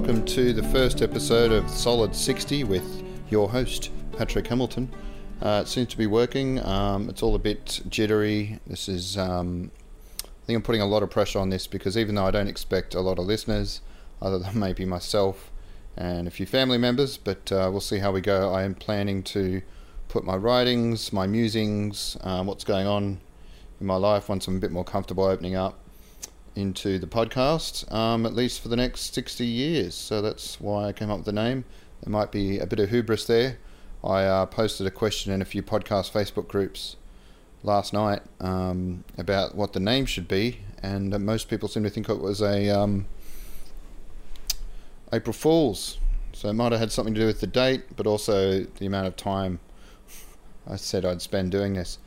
welcome to the first episode of Solid 60 with your host, Patrick Hamilton. Uh, it seems to be working. Um, it's all a bit jittery. This is, um, I think I'm putting a lot of pressure on this because even though I don't expect a lot of listeners, other than maybe myself and a few family members, but uh, we'll see how we go. I am planning to put my writings, my musings, um, what's going on in my life once I'm a bit more comfortable opening up into the podcast, um, at least for the next 60 years. So that's why I came up with the name. There might be a bit of hubris there. I uh, posted a question in a few podcast Facebook groups last night um, about what the name should be, and most people seem to think it was a um, April Fool's. So it might have had something to do with the date, but also the amount of time I said I'd spend doing this.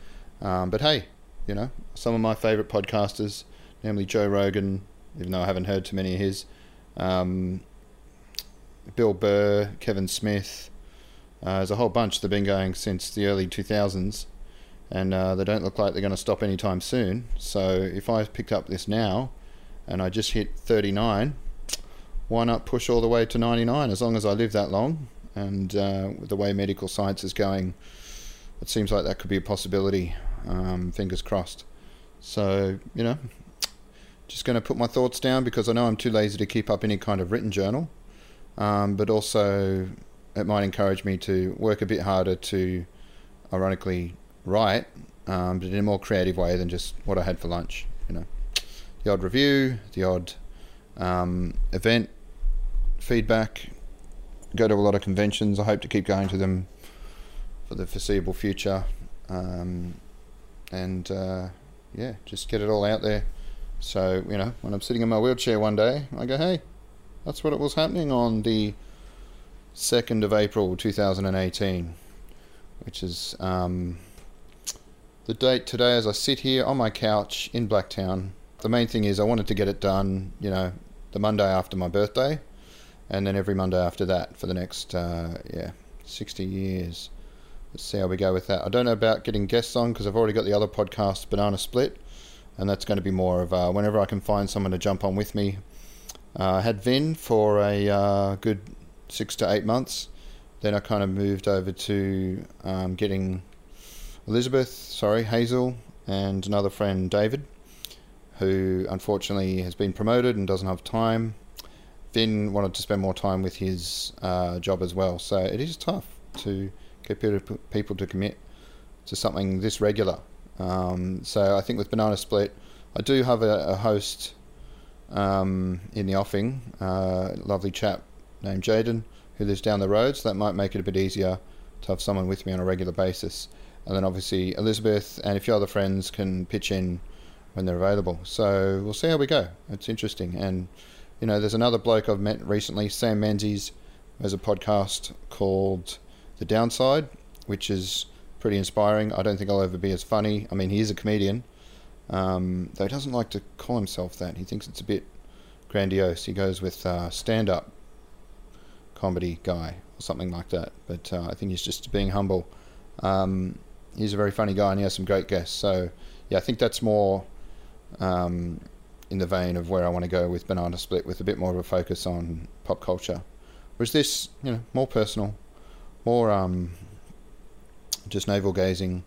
Um, but hey, you know, some of my favourite podcasters namely Joe Rogan, even though I haven't heard too many of his, um, Bill Burr, Kevin Smith. Uh, there's a whole bunch that have been going since the early 2000s, and uh, they don't look like they're going to stop anytime soon. So if I picked up this now and I just hit 39, why not push all the way to 99 as long as I live that long? And uh, the way medical science is going, it seems like that could be a possibility. Um, fingers crossed. So, you know, just going to put my thoughts down because I know I'm too lazy to keep up any kind of written journal. Um, but also, it might encourage me to work a bit harder to, ironically, write, um, but in a more creative way than just what I had for lunch. You know, the odd review, the odd um, event feedback. Go to a lot of conventions. I hope to keep going to them for the foreseeable future. Um, and uh, yeah, just get it all out there. So, you know, when I'm sitting in my wheelchair one day, I go, hey, that's what it was happening on the 2nd of April 2018, which is um, the date today as I sit here on my couch in Blacktown. The main thing is I wanted to get it done, you know, the Monday after my birthday, and then every Monday after that for the next, uh, yeah, 60 years. Let's see how we go with that. I don't know about getting guests on because I've already got the other podcast, Banana Split and that's going to be more of uh, whenever I can find someone to jump on with me. Uh, I had Vin for a uh, good six to eight months. Then I kind of moved over to um, getting Elizabeth, sorry, Hazel, and another friend, David, who unfortunately has been promoted and doesn't have time. Vin wanted to spend more time with his uh, job as well, so it is tough to get people to commit to something this regular. Um, so I think with Banana Split, I do have a, a host um, in the offing, uh, lovely chap named Jaden who lives down the road, so that might make it a bit easier to have someone with me on a regular basis. And then obviously Elizabeth and a few other friends can pitch in when they're available. So we'll see how we go. It's interesting. And, you know, there's another bloke I've met recently, Sam Menzies, has a podcast called The Downside, which is pretty inspiring. I don't think I'll ever be as funny. I mean, he is a comedian, um, though he doesn't like to call himself that. He thinks it's a bit grandiose. He goes with uh, stand up comedy guy or something like that. But uh, I think he's just being humble. Um, he's a very funny guy and he has some great guests. So, yeah, I think that's more um, in the vein of where I want to go with Banana Split with a bit more of a focus on pop culture. Whereas this, you know, more personal, more um, just navel gazing.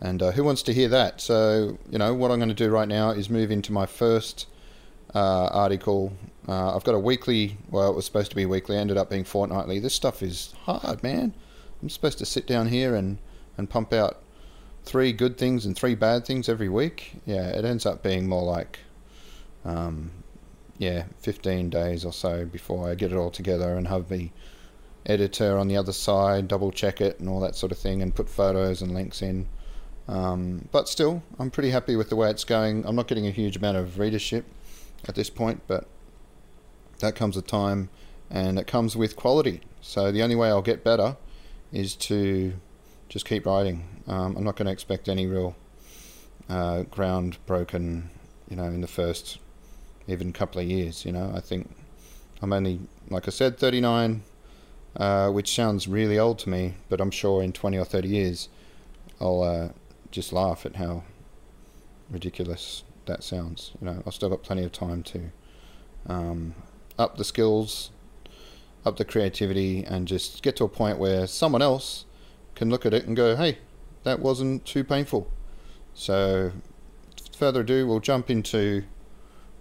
And uh, who wants to hear that? So, you know, what I'm going to do right now is move into my first uh, article. Uh, I've got a weekly, well, it was supposed to be weekly, ended up being fortnightly. This stuff is hard, man. I'm supposed to sit down here and, and pump out three good things and three bad things every week. Yeah, it ends up being more like, um, yeah, 15 days or so before I get it all together and have the editor on the other side, double check it and all that sort of thing, and put photos and links in. Um, but still, I'm pretty happy with the way it's going. I'm not getting a huge amount of readership at this point, but that comes with time and it comes with quality. So the only way I'll get better is to just keep writing. Um, I'm not going to expect any real uh, ground broken, you know, in the first even couple of years. You know, I think I'm only, like I said, 39 uh, which sounds really old to me, but I'm sure in 20 or 30 years I'll uh, just laugh at how ridiculous that sounds. You know, I've still got plenty of time to um, up the skills up the creativity, and just get to a point where someone else can look at it and go, hey, that wasn't too painful. So, further ado, we'll jump into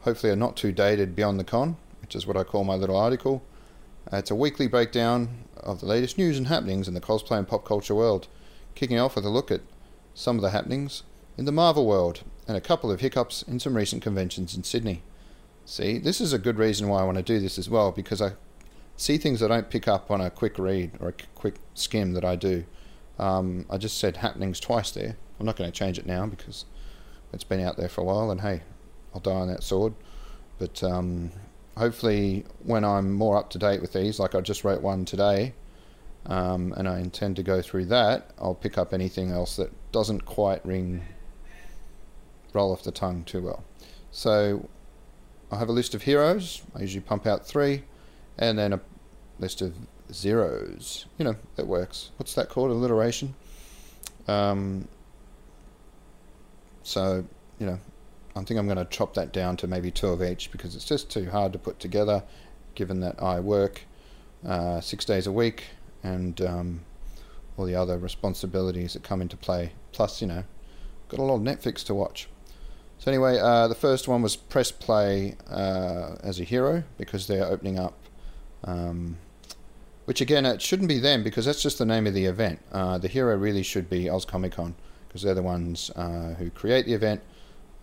hopefully a not too dated Beyond the Con, which is what I call my little article. Uh, it's a weekly breakdown of the latest news and happenings in the cosplay and pop culture world, kicking off with a look at some of the happenings in the Marvel world and a couple of hiccups in some recent conventions in Sydney. See, this is a good reason why I want to do this as well because I see things I don't pick up on a quick read or a quick skim that I do. Um, I just said happenings twice there. I'm not going to change it now because it's been out there for a while, and hey, I'll die on that sword. But um, hopefully, when I'm more up to date with these, like I just wrote one today, um, and I intend to go through that, I'll pick up anything else that doesn't quite ring, roll off the tongue too well. So I have a list of heroes. I usually pump out three, and then a list of zeros. You know, it works. What's that called? Alliteration. Um, so, you know, I think I'm going to chop that down to maybe two of each because it's just too hard to put together given that I work uh, six days a week and um, all the other responsibilities that come into play. Plus, you know, got a lot of Netflix to watch. So anyway, uh, the first one was press play uh, as a hero because they're opening up um, which again, it shouldn't be them because that's just the name of the event. Uh, the hero really should be Oz Comic Con because they're the ones uh, who create the event.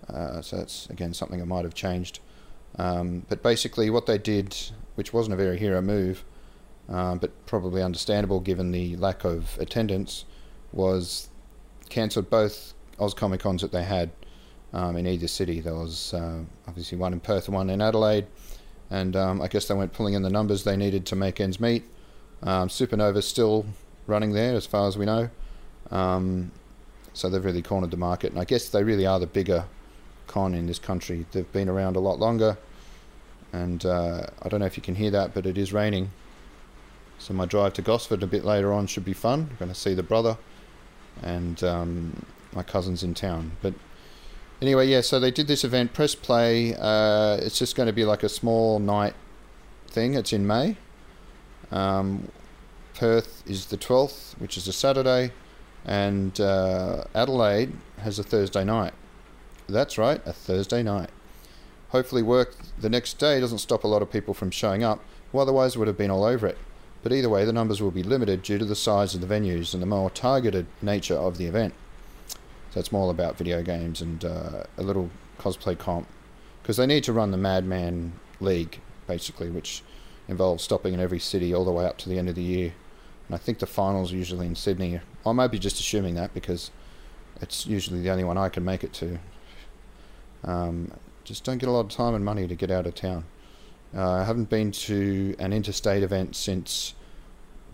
Uh, so that's again something that might have changed. Um, but basically, what they did, which wasn't a very hero move, um, but probably understandable given the lack of attendance, was cancelled both Oz Comic Cons that they had um, in either city. There was uh, obviously one in Perth and one in Adelaide and um, I guess they weren't pulling in the numbers they needed to make ends meet. Um, Supernova's still running there, as far as we know. Um, so they've really cornered the market, and I guess they really are the bigger con in this country. They've been around a lot longer, and uh, I don't know if you can hear that, but it is raining. So my drive to Gosford a bit later on should be fun. I'm going to see the brother, and um, my cousins in town. But anyway, yeah, so they did this event, press play. Uh, it's just going to be like a small night thing. It's in May. Um, Perth is the 12th, which is a Saturday, and uh, Adelaide has a Thursday night. That's right, a Thursday night. Hopefully, work the next day doesn't stop a lot of people from showing up, who otherwise would have been all over it. But either way, the numbers will be limited due to the size of the venues and the more targeted nature of the event. So it's more about video games and uh, a little cosplay comp because they need to run the Madman League basically, which involves stopping in every city all the way up to the end of the year. And I think the finals are usually in Sydney. I might be just assuming that because it's usually the only one I can make it to. Um, just don't get a lot of time and money to get out of town. Uh, I haven't been to an interstate event since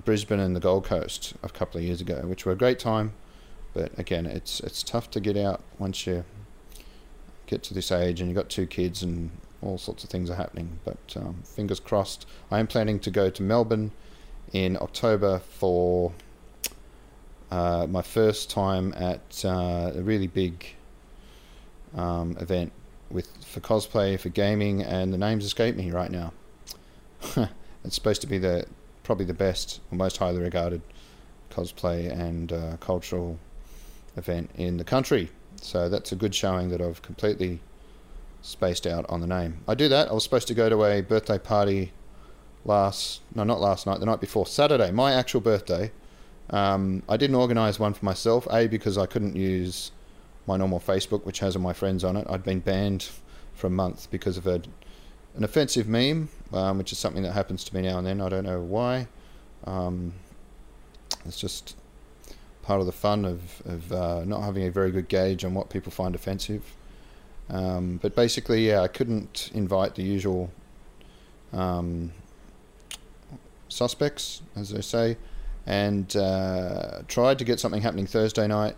Brisbane and the Gold Coast a couple of years ago, which were a great time. But again, it's it's tough to get out once you get to this age and you've got two kids and all sorts of things are happening. But um, fingers crossed. I am planning to go to Melbourne in October for uh, my first time at uh, a really big um, event with for cosplay, for gaming, and the names escape me right now. it's supposed to be the probably the best or most highly regarded cosplay and uh, cultural event in the country. So that's a good showing that I've completely spaced out on the name. I do that. I was supposed to go to a birthday party last, no, not last night, the night before, Saturday, my actual birthday. Um, I didn't organise one for myself, A, because I couldn't use my normal Facebook, which has all my friends on it. I'd been banned for a month because of a, an offensive meme, um, which is something that happens to me now and then. I don't know why. Um, it's just part of the fun of, of uh, not having a very good gauge on what people find offensive. Um, but basically, yeah, I couldn't invite the usual um, suspects, as they say, and uh, tried to get something happening Thursday night,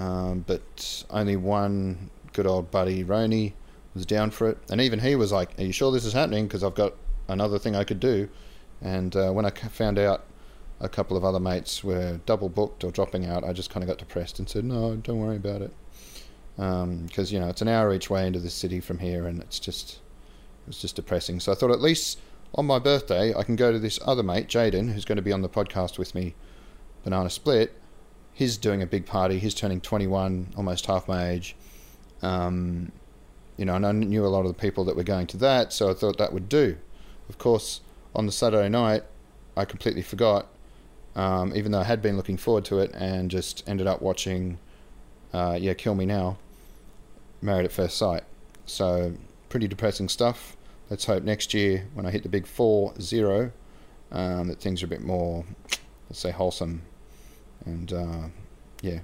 um, but only one good old buddy, Roni, was down for it. And even he was like, Are you sure this is happening? Because I've got another thing I could do. And uh, when I found out a couple of other mates were double booked or dropping out, I just kind of got depressed and said, no, don't worry about it. Because, um, you know, it's an hour each way into the city from here and it's just, it was just depressing. So I thought at least on my birthday, I can go to this other mate, Jaden, who's going to be on the podcast with me, Banana Split. He's doing a big party. He's turning 21, almost half my age. Um, you know, and I knew a lot of the people that were going to that, so I thought that would do. Of course, on the Saturday night, I completely forgot, um, even though I had been looking forward to it, and just ended up watching, uh, yeah, Kill Me Now, Married at First Sight. So, pretty depressing stuff. Let's hope next year, when I hit the big 4 0, um, that things are a bit more, let's say, wholesome. And, uh, yeah,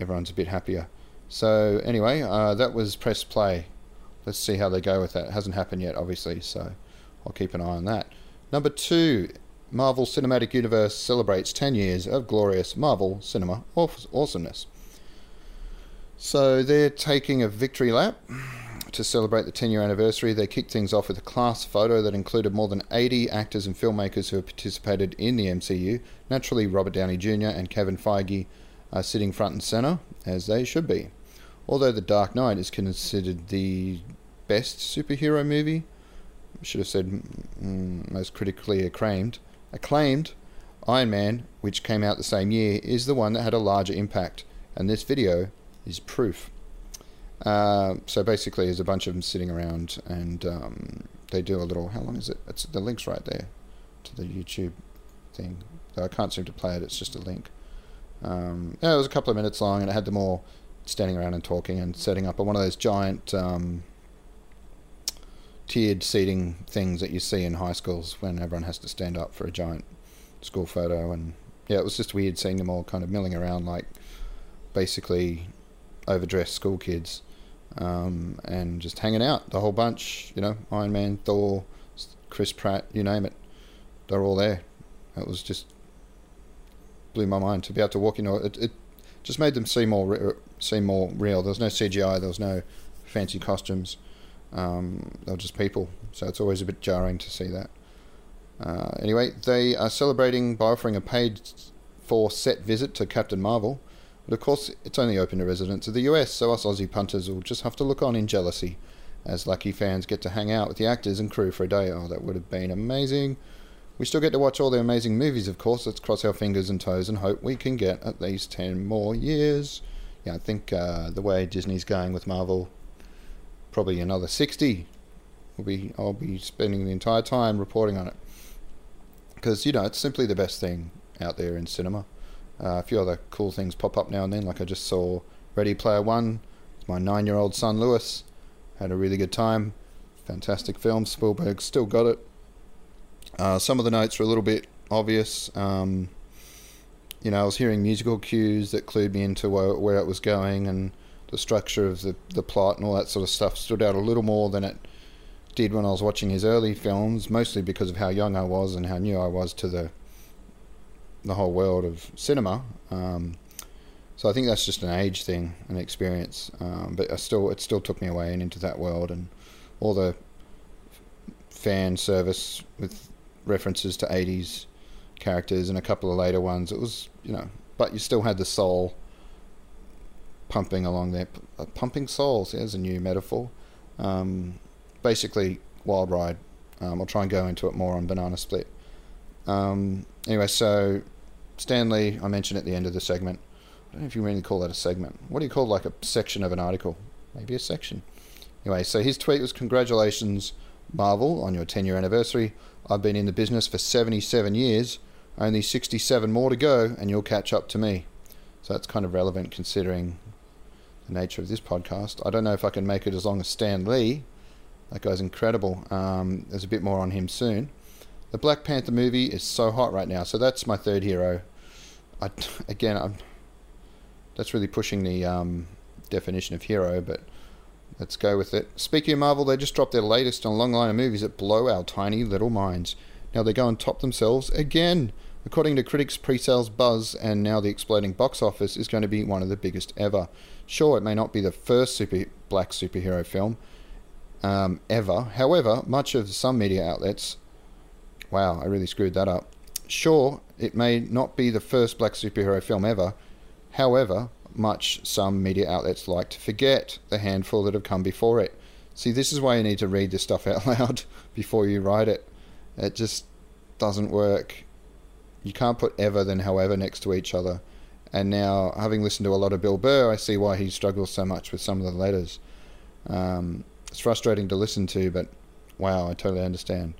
everyone's a bit happier. So, anyway, uh, that was press play. Let's see how they go with that. It hasn't happened yet, obviously, so I'll keep an eye on that. Number two, Marvel Cinematic Universe celebrates 10 years of glorious Marvel cinema awesomeness. So they're taking a victory lap to celebrate the 10 year anniversary. They kicked things off with a class photo that included more than 80 actors and filmmakers who have participated in the MCU. Naturally, Robert Downey Jr. and Kevin Feige are sitting front and center, as they should be. Although The Dark Knight is considered the best superhero movie, should have said mm, most critically acclaimed, acclaimed, Iron Man, which came out the same year, is the one that had a larger impact, and this video is proof. Uh, so basically, there's a bunch of them sitting around, and um, they do a little. How long is it? It's the link's right there to the YouTube thing. Though I can't seem to play it. It's just a link. Um, yeah, it was a couple of minutes long, and it had them all standing around and talking and setting up on one of those giant um, tiered seating things that you see in high schools when everyone has to stand up for a giant school photo. And yeah, it was just weird seeing them all kind of milling around like basically overdressed school kids um, and just hanging out, the whole bunch, you know, Iron Man, Thor, Chris Pratt, you name it. They're all there. It was just blew my mind to be able to walk into it. It just made them seem more seem more real. There was no CGI. There was no fancy costumes. Um, they were just people. So it's always a bit jarring to see that. Uh, anyway, they are celebrating by offering a paid for set visit to Captain Marvel. But of course, it's only open to residents of the US, so us Aussie punters will just have to look on in jealousy as lucky fans get to hang out with the actors and crew for a day. Oh, that would have been amazing. We still get to watch all the amazing movies, of course. Let's cross our fingers and toes and hope we can get at least 10 more years. Yeah, I think uh, the way Disney's going with Marvel, probably another 60. Will be, I'll be spending the entire time reporting on it. Because, you know, it's simply the best thing out there in cinema. Uh, a few other cool things pop up now and then, like I just saw Ready Player One my nine year old son Lewis. Had a really good time. Fantastic film. Spielberg still got it. Uh, some of the notes were a little bit obvious. Um, you know, I was hearing musical cues that clued me into where, where it was going, and the structure of the, the plot and all that sort of stuff stood out a little more than it did when I was watching his early films, mostly because of how young I was and how new I was to the the whole world of cinema. Um, so I think that's just an age thing, an experience. Um, but I still, it still took me away and into that world and all the fan service with references to 80s characters and a couple of later ones. It was, you know, but you still had the soul pumping along there. Uh, pumping souls, there's a new metaphor. Um, basically, Wild Ride. Um, I'll try and go into it more on Banana Split. Um, anyway, so Stan Lee, I mentioned at the end of the segment. I don't know if you really call that a segment. What do you call like a section of an article? Maybe a section. Anyway, so his tweet was Congratulations, Marvel, on your 10 year anniversary. I've been in the business for 77 years, only 67 more to go, and you'll catch up to me. So that's kind of relevant considering the nature of this podcast. I don't know if I can make it as long as Stan Lee. That guy's incredible. Um, there's a bit more on him soon. The Black Panther movie is so hot right now, so that's my third hero. I, again, I'm, that's really pushing the um, definition of hero, but Let's go with it. Speaking of Marvel, they just dropped their latest on a long line of movies that blow our tiny little minds. Now they go and top themselves again. According to critics, pre-sales buzz and now the exploding box office is going to be one of the biggest ever. Sure, it may not be the first super black superhero film um, ever. However, much of some media outlets, wow, I really screwed that up. Sure, it may not be the first black superhero film ever. However, much some media outlets like to forget the handful that have come before it. See, this is why you need to read this stuff out loud before you write it. It just doesn't work. You can't put ever then however next to each other. And now, having listened to a lot of Bill Burr, I see why he struggles so much with some of the letters. Um, it's frustrating to listen to, but wow, I totally understand.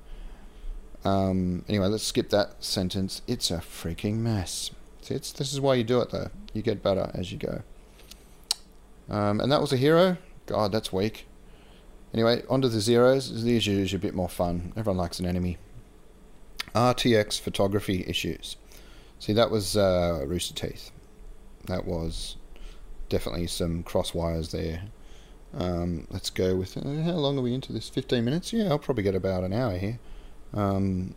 Um, anyway, let's skip that sentence. It's a freaking mess. See, it's, this is why you do it, though. You get better as you go. Um, and that was a hero. God, that's weak. Anyway, on to the zeros. These are a bit more fun. Everyone likes an enemy. RTX photography issues. See, that was uh, Rooster Teeth. That was definitely some cross wires there. Um, let's go with. Uh, how long are we into this? 15 minutes? Yeah, I'll probably get about an hour here. Um,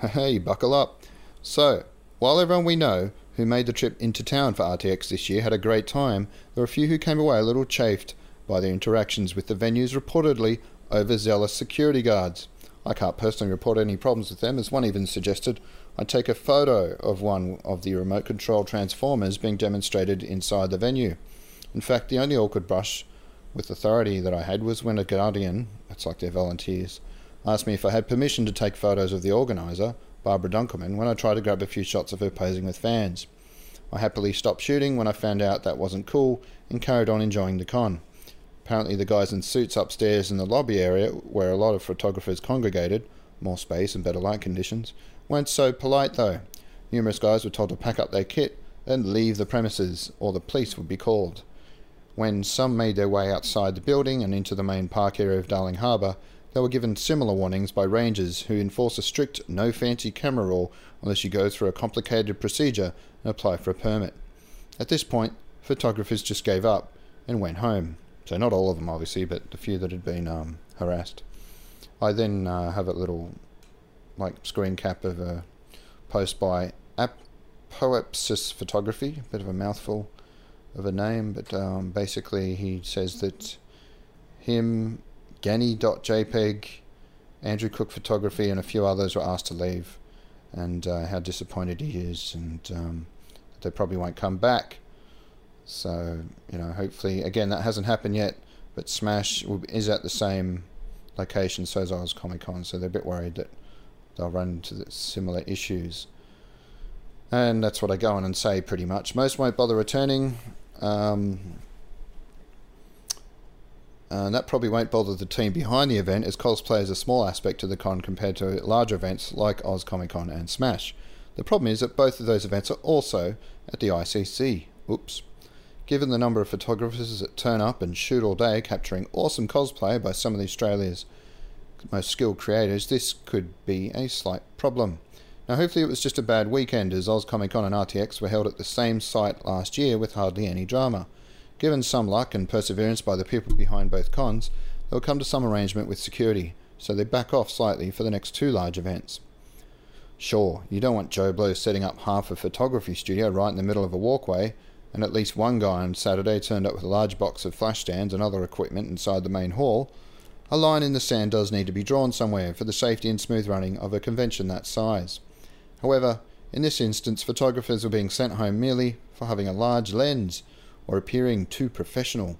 hey, buckle up. So, while everyone we know who made the trip into town for RTX this year had a great time, there were a few who came away a little chafed by their interactions with the venue's reportedly overzealous security guards. I can't personally report any problems with them, as one even suggested I take a photo of one of the remote control transformers being demonstrated inside the venue. In fact, the only awkward brush with authority that I had was when a guardian, that's like their volunteers, asked me if I had permission to take photos of the organiser, Barbara Dunkelman, when I tried to grab a few shots of her posing with fans. I happily stopped shooting when I found out that wasn't cool and carried on enjoying the con. Apparently, the guys in suits upstairs in the lobby area, where a lot of photographers congregated, more space and better light conditions, weren't so polite though. Numerous guys were told to pack up their kit and leave the premises, or the police would be called. When some made their way outside the building and into the main park area of Darling Harbour, they were given similar warnings by rangers who enforce a strict no fancy camera rule unless you go through a complicated procedure and apply for a permit. At this point, photographers just gave up and went home. So, not all of them, obviously, but the few that had been um, harassed. I then uh, have a little like screen cap of a post by Apoapsis Photography, a bit of a mouthful of a name, but um, basically he says that him, Ganny.jpg, Andrew Cook Photography, and a few others were asked to leave, and uh, how disappointed he is, and um, they probably won't come back. So, you know, hopefully, again, that hasn't happened yet, but Smash is at the same location, so is Oz Comic Con, so they're a bit worried that they'll run into similar issues. And that's what I go on and say pretty much. Most won't bother returning. Um, Uh, and that probably won't bother the team behind the event, as cosplay is a small aspect to the con compared to larger events like Oz Comic Con and Smash. The problem is that both of those events are also at the ICC. Oops. Given the number of photographers that turn up and shoot all day capturing awesome cosplay by some of Australia's most skilled creators, this could be a slight problem. Now, hopefully, it was just a bad weekend as Oz Comic Con and RTX were held at the same site last year with hardly any drama. Given some luck and perseverance by the people behind both cons, they'll come to some arrangement with security, so they back off slightly for the next two large events. Sure, you don't want Joe Blow setting up half a photography studio right in the middle of a walkway, and at least one guy on Saturday turned up with a large box of flash stands and other equipment inside the main hall, a line in the sand does need to be drawn somewhere for the safety and smooth running of a convention that size. However, in this instance, photographers were being sent home merely for having a large lens or appearing too professional.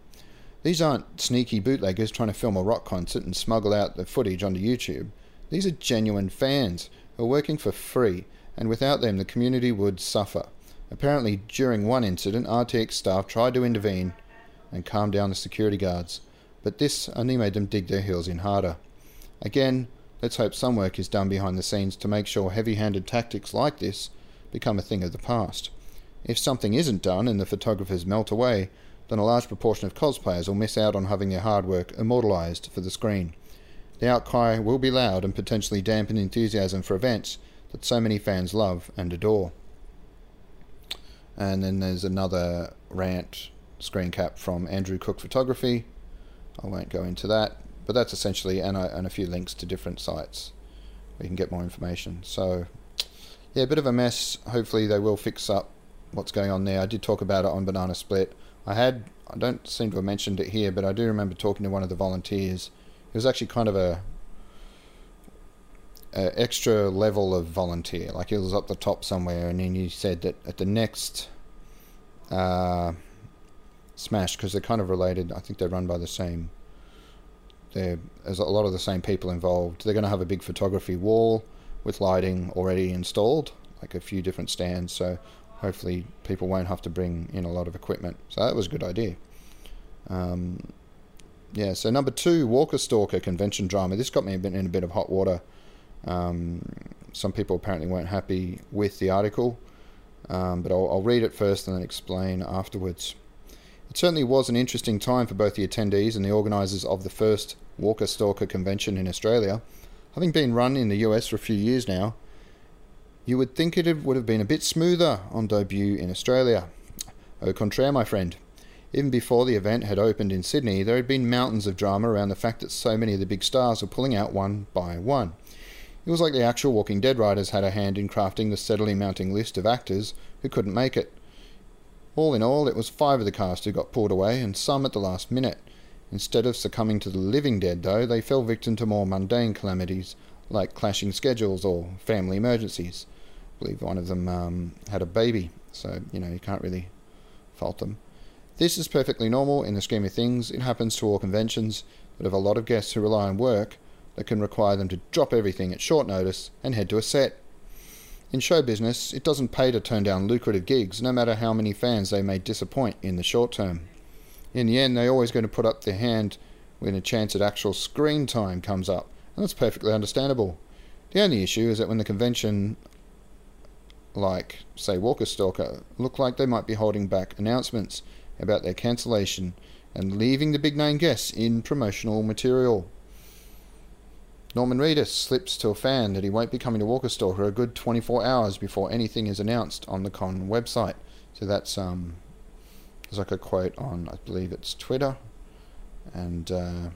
These aren't sneaky bootleggers trying to film a rock concert and smuggle out the footage onto YouTube. These are genuine fans who are working for free, and without them, the community would suffer. Apparently, during one incident, RTX staff tried to intervene and calm down the security guards but this only made them dig their heels in harder. Again, let's hope some work is done behind the scenes to make sure heavy handed tactics like this become a thing of the past. If something isn't done and the photographers melt away, then a large proportion of cosplayers will miss out on having their hard work immortalised for the screen. The outcry will be loud and potentially dampen enthusiasm for events that so many fans love and adore. And then there's another rant screen cap from Andrew Cook Photography. I won't go into that, but that's essentially and a, and a few links to different sites where you can get more information. So, yeah, a bit of a mess. Hopefully, they will fix up what's going on there. I did talk about it on Banana Split. I had, I don't seem to have mentioned it here, but I do remember talking to one of the volunteers. It was actually kind of a, a extra level of volunteer. Like he was up the top somewhere, and then he said that at the next. Uh, Smash because they're kind of related. I think they're run by the same there, there's a lot of the same people involved. They're going to have a big photography wall with lighting already installed, like a few different stands. So hopefully people won't have to bring in a lot of equipment. So that was a good idea. Um, yeah, so number two, Walker Stalker convention drama. This got me a bit in a bit of hot water. Um, some people apparently weren't happy with the article, um, but I'll, I'll read it first and then explain afterwards. It certainly was an interesting time for both the attendees and the organisers of the first Walker Stalker convention in Australia. Having been run in the US for a few years now, you would think it would have been a bit smoother on debut in Australia. Au contraire, my friend. Even before the event had opened in Sydney, there had been mountains of drama around the fact that so many of the big stars were pulling out one by one. It was like the actual Walking Dead writers had a hand in crafting the steadily mounting list of actors who couldn't make it. All in all, it was five of the cast who got pulled away, and some at the last minute. Instead of succumbing to the living dead, though, they fell victim to more mundane calamities, like clashing schedules or family emergencies. Believe one of them um, had a baby, so, you know, you can't really fault them. This is perfectly normal in the scheme of things. It happens to all conventions, but have a lot of guests who rely on work that can require them to drop everything at short notice and head to a set. In show business, it doesn't pay to turn down lucrative gigs, no matter how many fans they may disappoint in the short term. In the end, they're always going to put up their hand when a chance at actual screen time comes up, and that's perfectly understandable. The only issue is that when the convention, like, say, Walker Stalker, look like they might be holding back announcements about their cancellation and leaving the big name guests in promotional material. Norman Reedus slips to a fan that he won't be coming to Walker Stalker a good 24 hours before anything is announced on the con website. So that's um, there's like a quote on I believe it's Twitter, and uh,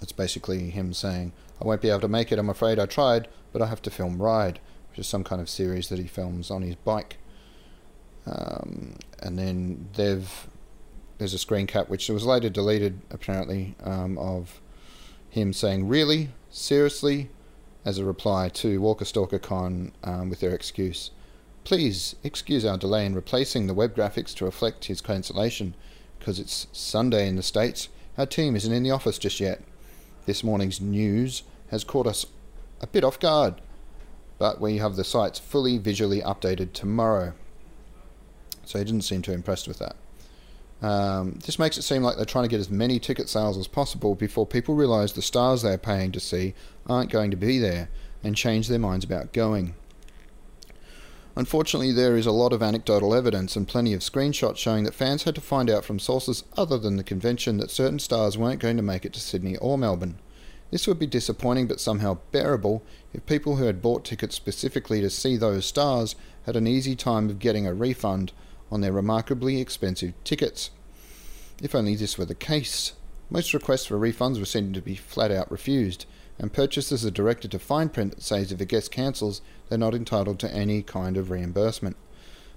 it's basically him saying, "I won't be able to make it. I'm afraid I tried, but I have to film Ride, which is some kind of series that he films on his bike." Um, and then they've there's a screen cap which was later deleted apparently um, of him saying, Really? Seriously? as a reply to Walker Stalker Con um, with their excuse. Please excuse our delay in replacing the web graphics to reflect his cancellation, because it's Sunday in the States. Our team isn't in the office just yet. This morning's news has caught us a bit off guard, but we have the sites fully visually updated tomorrow. So he didn't seem too impressed with that. Um, this makes it seem like they're trying to get as many ticket sales as possible before people realise the stars they're paying to see aren't going to be there and change their minds about going. Unfortunately, there is a lot of anecdotal evidence and plenty of screenshots showing that fans had to find out from sources other than the convention that certain stars weren't going to make it to Sydney or Melbourne. This would be disappointing but somehow bearable if people who had bought tickets specifically to see those stars had an easy time of getting a refund on their remarkably expensive tickets. If only this were the case. Most requests for refunds were seen to be flat out refused, and purchasers are directed to fine print that says if a guest cancels, they're not entitled to any kind of reimbursement.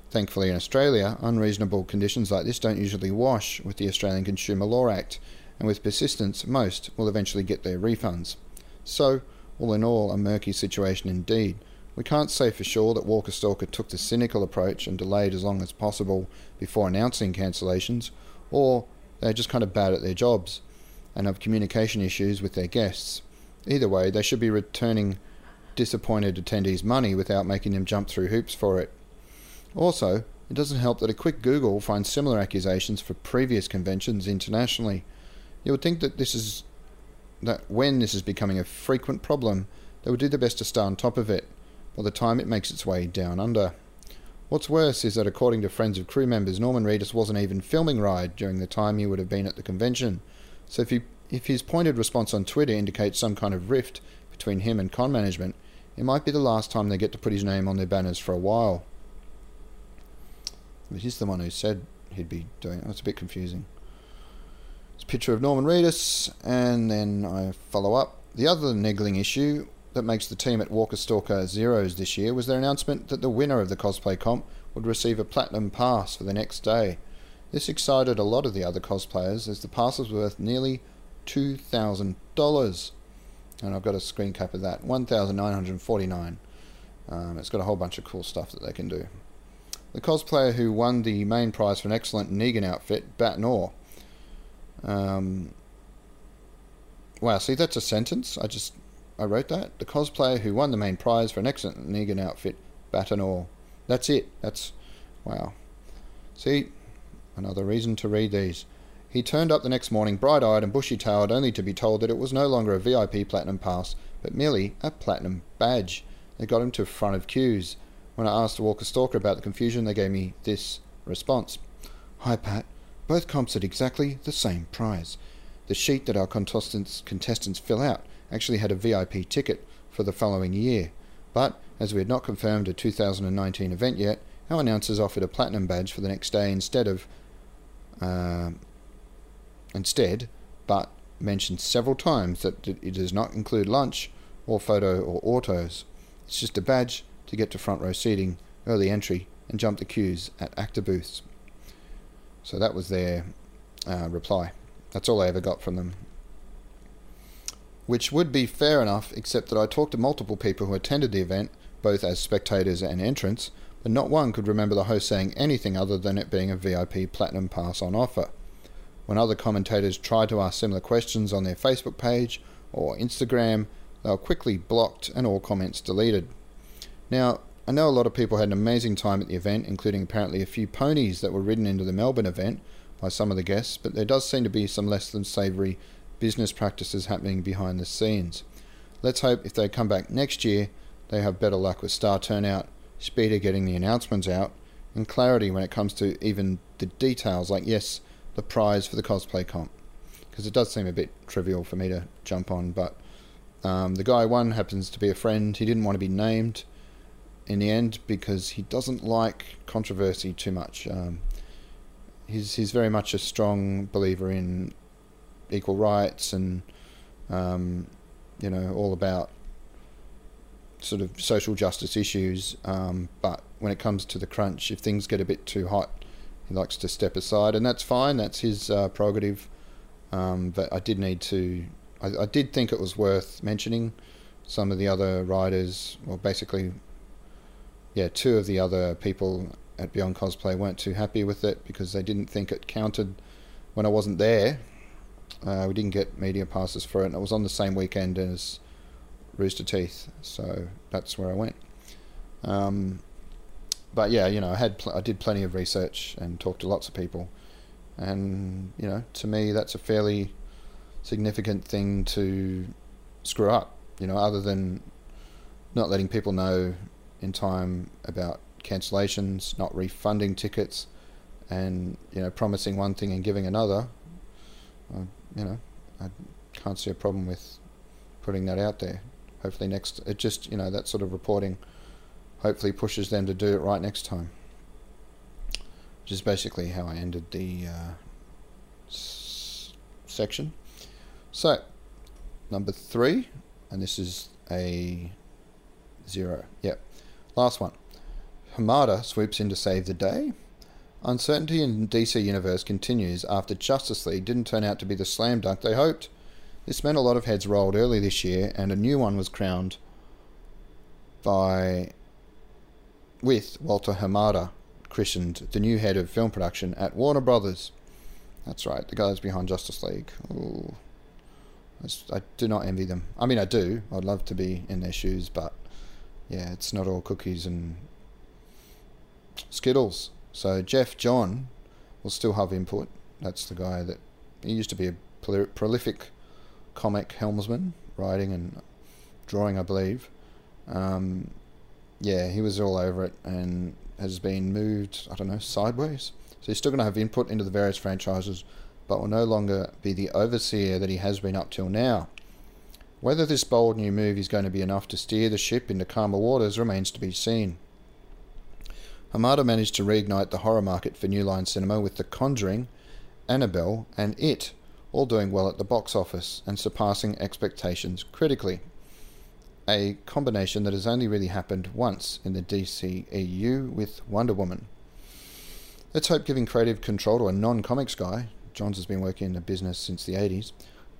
Thankfully, in Australia, unreasonable conditions like this don't usually wash with the Australian Consumer Law Act, and with persistence, most will eventually get their refunds. So, all in all, a murky situation indeed. We can't say for sure that Walker Stalker took the cynical approach and delayed as long as possible before announcing cancellations, or they're just kind of bad at their jobs and have communication issues with their guests. Either way, they should be returning disappointed attendees money without making them jump through hoops for it. Also, it doesn't help that a quick Google finds similar accusations for previous conventions internationally. You would think that this is that when this is becoming a frequent problem, they would do their best to stay on top of it by the time it makes its way down under. What's worse is that according to friends of crew members, Norman Reedus wasn't even filming Ride during the time he would have been at the convention. So if, he, if his pointed response on Twitter indicates some kind of rift between him and con management, it might be the last time they get to put his name on their banners for a while. But he's the one who said he'd be doing it. That's a bit confusing. It's a picture of Norman Reedus, and then I follow up. The other niggling issue that makes the team at Walker Stalker Zeros this year was their announcement that the winner of the cosplay comp would receive a platinum pass for the next day. This excited a lot of the other cosplayers as the pass was worth nearly $2,000. And I've got a screen cap of that 1949 um, It's got a whole bunch of cool stuff that they can do. The cosplayer who won the main prize for an excellent Negan outfit, Bat Nor, um, wow, see, that's a sentence. I just I wrote that. The cosplayer who won the main prize for an excellent Negan outfit, bat and all. That's it. That's wow. See, another reason to read these. He turned up the next morning bright eyed and bushy tailed, only to be told that it was no longer a VIP Platinum Pass, but merely a Platinum Badge. They got him to front of queues. When I asked the Walker Stalker about the confusion, they gave me this response Hi, Pat. Both comps had exactly the same prize. The sheet that our contestants, contestants fill out actually had a VIP ticket for the following year, but as we had not confirmed a 2019 event yet, our announcers offered a platinum badge for the next day instead of uh, instead, but mentioned several times that it does not include lunch or photo or autos. It's just a badge to get to front row seating, early entry, and jump the queues at actor booths. So that was their uh, reply. That's all I ever got from them. Which would be fair enough, except that I talked to multiple people who attended the event, both as spectators and entrants, but not one could remember the host saying anything other than it being a VIP Platinum Pass on offer. When other commentators tried to ask similar questions on their Facebook page or Instagram, they were quickly blocked and all comments deleted. Now, I know a lot of people had an amazing time at the event, including apparently a few ponies that were ridden into the Melbourne event by some of the guests, but there does seem to be some less than savoury business practices happening behind the scenes. Let's hope if they come back next year, they have better luck with star turnout, speed of getting the announcements out, and clarity when it comes to even the details, like, yes, the prize for the cosplay comp. Because it does seem a bit trivial for me to jump on, but um, the guy won happens to be a friend. He didn't want to be named in the end because he doesn't like controversy too much. Um, he's he's very much a strong believer in equal rights and um, you know all about sort of social justice issues. Um, but when it comes to the crunch, if things get a bit too hot, he likes to step aside, and that's fine. That's his uh, prerogative. Um, but I did need to. I, I did think it was worth mentioning some of the other riders, well, basically, yeah, two of the other people at Beyond Cosplay weren't too happy with it because they didn't think it counted when I wasn't there. Uh, we didn't get media passes for it, and it was on the same weekend as Rooster Teeth, so that's where I went. Um, but yeah, you know, I had pl- I did plenty of research and talked to lots of people, and you know, to me, that's a fairly significant thing to screw up. You know, other than not letting people know in time about cancellations, not refunding tickets, and you know, promising one thing and giving another. Uh, you know, I can't see a problem with putting that out there. Hopefully, next it just you know that sort of reporting hopefully pushes them to do it right next time. Which is basically how I ended the uh, s- section. So, number three, and this is a zero. Yep. Last one. Hamada swoops in to save the day. Uncertainty in DC Universe continues after Justice League didn't turn out to be the slam dunk they hoped. This meant a lot of heads rolled early this year, and a new one was crowned by with Walter Hamada christened the new head of film production at Warner Brothers. That's right, the guys behind Justice League. Ooh. I do not envy them. I mean, I do. I'd love to be in their shoes, but yeah, it's not all cookies and Skittles. So Geoff John will still have input. That's the guy that he used to be a prolific comic helmsman, writing and drawing, I believe. Um, yeah, he was all over it and has been moved, I don't know, sideways. So he's still going to have input into the various franchises, but will no longer be the overseer that he has been up till now. Whether this bold new move is going to be enough to steer the ship into calmer waters remains to be seen. Hamada managed to reignite the horror market for New Line Cinema with The Conjuring, Annabelle, and It, all doing well at the box office and surpassing expectations critically. A combination that has only really happened once in the DCEU with Wonder Woman. Let's hope giving creative control to a non comics guy, Johns has been working in the business since the 80s,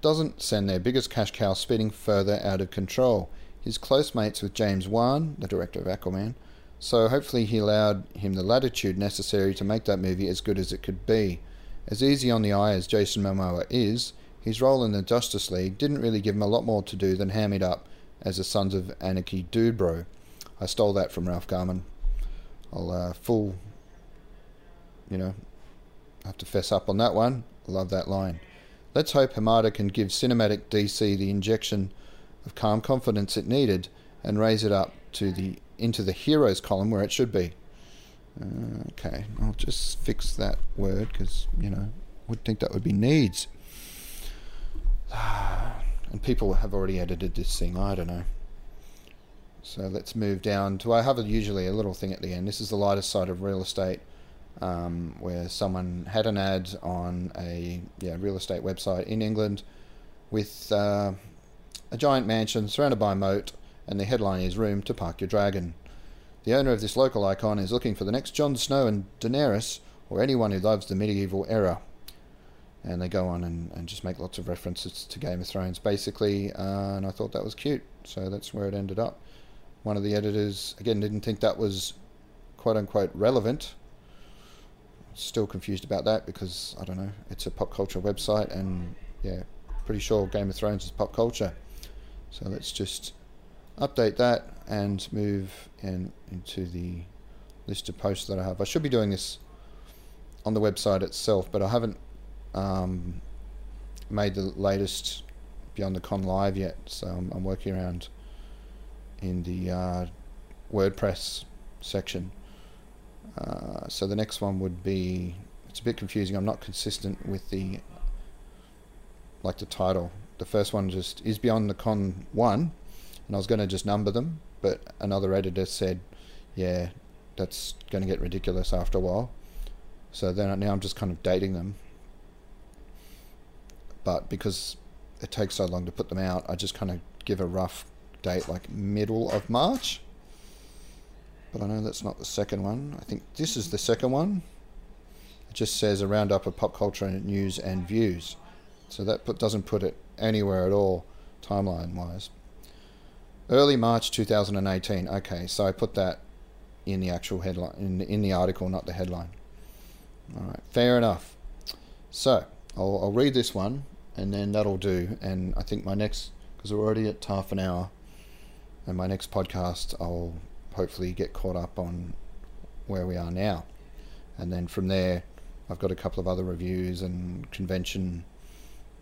doesn't send their biggest cash cow speeding further out of control. He's close mates with James Wan, the director of Aquaman, so hopefully he allowed him the latitude necessary to make that movie as good as it could be. As easy on the eye as Jason Momoa is, his role in the Justice League didn't really give him a lot more to do than ham it up as a Sons of Anarchy dude bro. I stole that from Ralph Garman. I'll uh, full, you know, have to fess up on that one. Love that line. Let's hope Hamada can give cinematic DC the injection of calm confidence it needed and raise it up to the into the heroes column where it should be. Uh, okay, I'll just fix that word because you know would think that would be needs. And people have already edited this thing. I don't know. So let's move down to. I have a, usually a little thing at the end. This is the lighter side of real estate um, where someone had an ad on a yeah, real estate website in England with uh, a giant mansion surrounded by a moat, and the headline is Room to Park Your Dragon. The owner of this local icon is looking for the next Jon Snow and Daenerys, or anyone who loves the medieval era. And they go on and, and just make lots of references to Game of Thrones, basically, uh, and I thought that was cute, so that's where it ended up. One of the editors, again, didn't think that was quote unquote relevant, still confused about that because I don't know. It's a pop culture website, and yeah, pretty sure Game of Thrones is pop culture. So let's just update that and move in into the list of posts that I have. I should be doing this on the website itself, but I haven't um, made the latest Beyond the Con live yet. So I'm, I'm working around in the uh, WordPress section. Uh, so the next one would be it's a bit confusing. I'm not consistent with the like the title. The first one just is beyond the con one, and I was going to just number them, but another editor said, "Yeah, that's going to get ridiculous after a while." So then now I'm just kind of dating them. But because it takes so long to put them out, I just kind of give a rough date, like middle of March but I know that's not the second one. I think this is the second one. It just says a roundup of pop culture news and views. So that put, doesn't put it anywhere at all, timeline wise. Early March 2018. Okay, so I put that in the actual headline, in, in the article, not the headline. All right, fair enough. So I'll, I'll read this one and then that'll do. And I think my next, because we're already at half an hour, and my next podcast, I'll hopefully get caught up on where we are now. And then from there, I've got a couple of other reviews and convention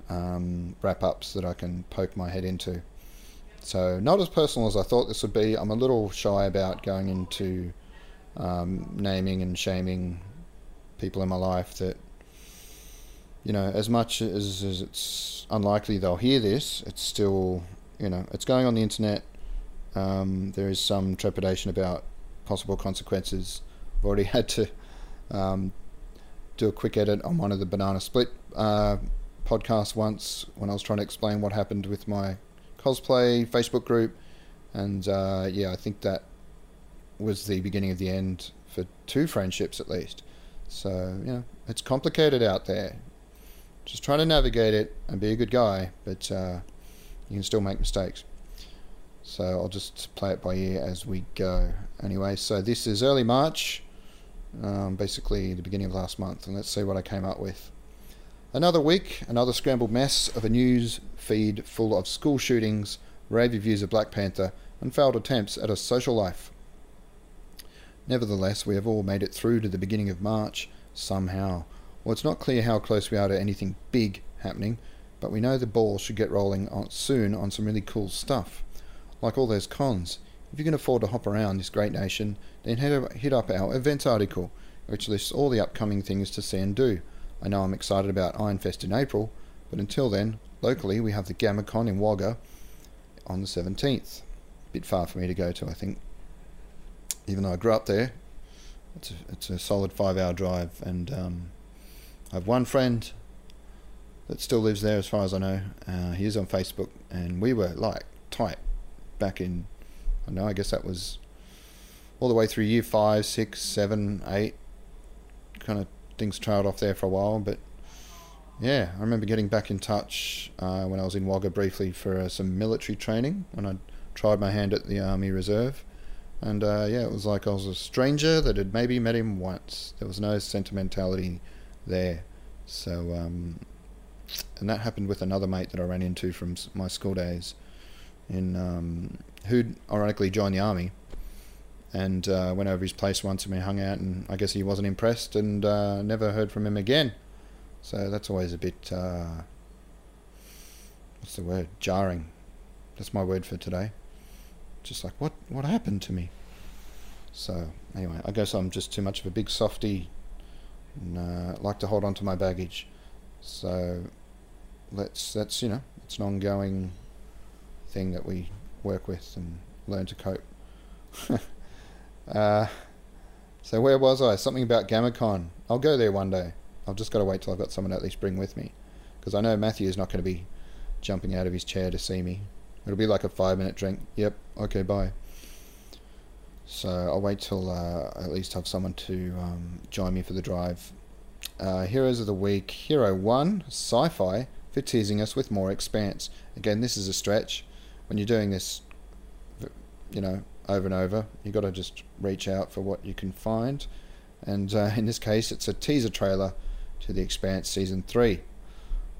um, wrap ups that I can poke my head into. So, not as personal as I thought this would be. I'm a little shy about going into um, naming and shaming people in my life that, you know, as much as, as it's unlikely they'll hear this, it's still, you know, it's going on the internet um, there is some trepidation about possible consequences. I've already had to um, do a quick edit on one of the Banana Split uh, podcasts once when I was trying to explain what happened with my cosplay Facebook group. And uh, yeah, I think that was the beginning of the end for two friendships at least. So, you know, it's complicated out there. Just trying to navigate it and be a good guy, but uh, you can still make mistakes. So I'll just play it by ear as we go. Anyway, so this is early March, um, basically the beginning of last month, and let's see what I came up with. Another week, another scrambled mess of a news feed full of school shootings, rave reviews of Black Panther, and failed attempts at a social life. Nevertheless, we have all made it through to the beginning of March, somehow. Well, it's not clear how close we are to anything big happening, but we know the ball should get rolling on, soon on some really cool stuff like all those cons. If you can afford to hop around this great nation, then hit up our events article, which lists all the upcoming things to see and do. I know I'm excited about Ironfest in April, but until then, locally we have the GammaCon in Wagga on the 17th. A bit far for me to go to, I think. Even though I grew up there, it's a, it's a solid five hour drive, and um, I have one friend that still lives there as far as I know. Uh, he is on Facebook, and we were like tight back in, I know, I guess that was all the way through year five, six, seven, eight. Kind of things trailed off there for a while, but yeah, I remember getting back in touch uh, when I was in Wagga briefly for uh, some military training when I tried my hand at the Army Reserve. And uh, yeah, it was like I was a stranger that had maybe met him once. There was no sentimentality there. So um, and that happened with another mate that I ran into from my school days, in um, who'd ironically joined the army, and uh, went over his place once and we hung out, and I guess he wasn't impressed, and uh, never heard from him again. So that's always a bit. Uh, what's the word? Jarring. That's my word for today. Just like what? What happened to me? So anyway, I guess I'm just too much of a big softy, and uh, like to hold on to my baggage. So let's that's you know it's an ongoing thing that we work with and learn to cope. uh, so where was I? Something about GammaCon. I'll go there one day. I've just got to wait till I've got someone at least bring with me, because I know Matthew is not going to be jumping out of his chair to see me. It'll be like a five minute drink. Yep. Okay. Bye. So I'll wait till uh, at least have someone to um, join me for the drive. Uh, Heroes of the Week. Hero 1, Syfy, for teasing us with more expanse. Again, this is a stretch. When you're doing this, you know, over and over, you've got to just reach out for what you can find. And uh, in this case, it's a teaser trailer to The Expanse Season 3.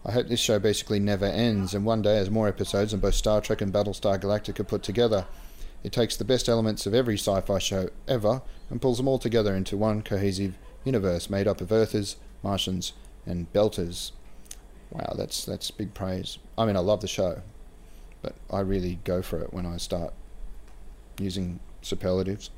I hope this show basically never ends, and one day has more episodes than both Star Trek and Battlestar Galactica put together. It takes the best elements of every sci fi show ever and pulls them all together into one cohesive universe made up of Earthers, Martians, and Belters. Wow, that's that's big praise. I mean, I love the show, but I really go for it when I start using superlatives.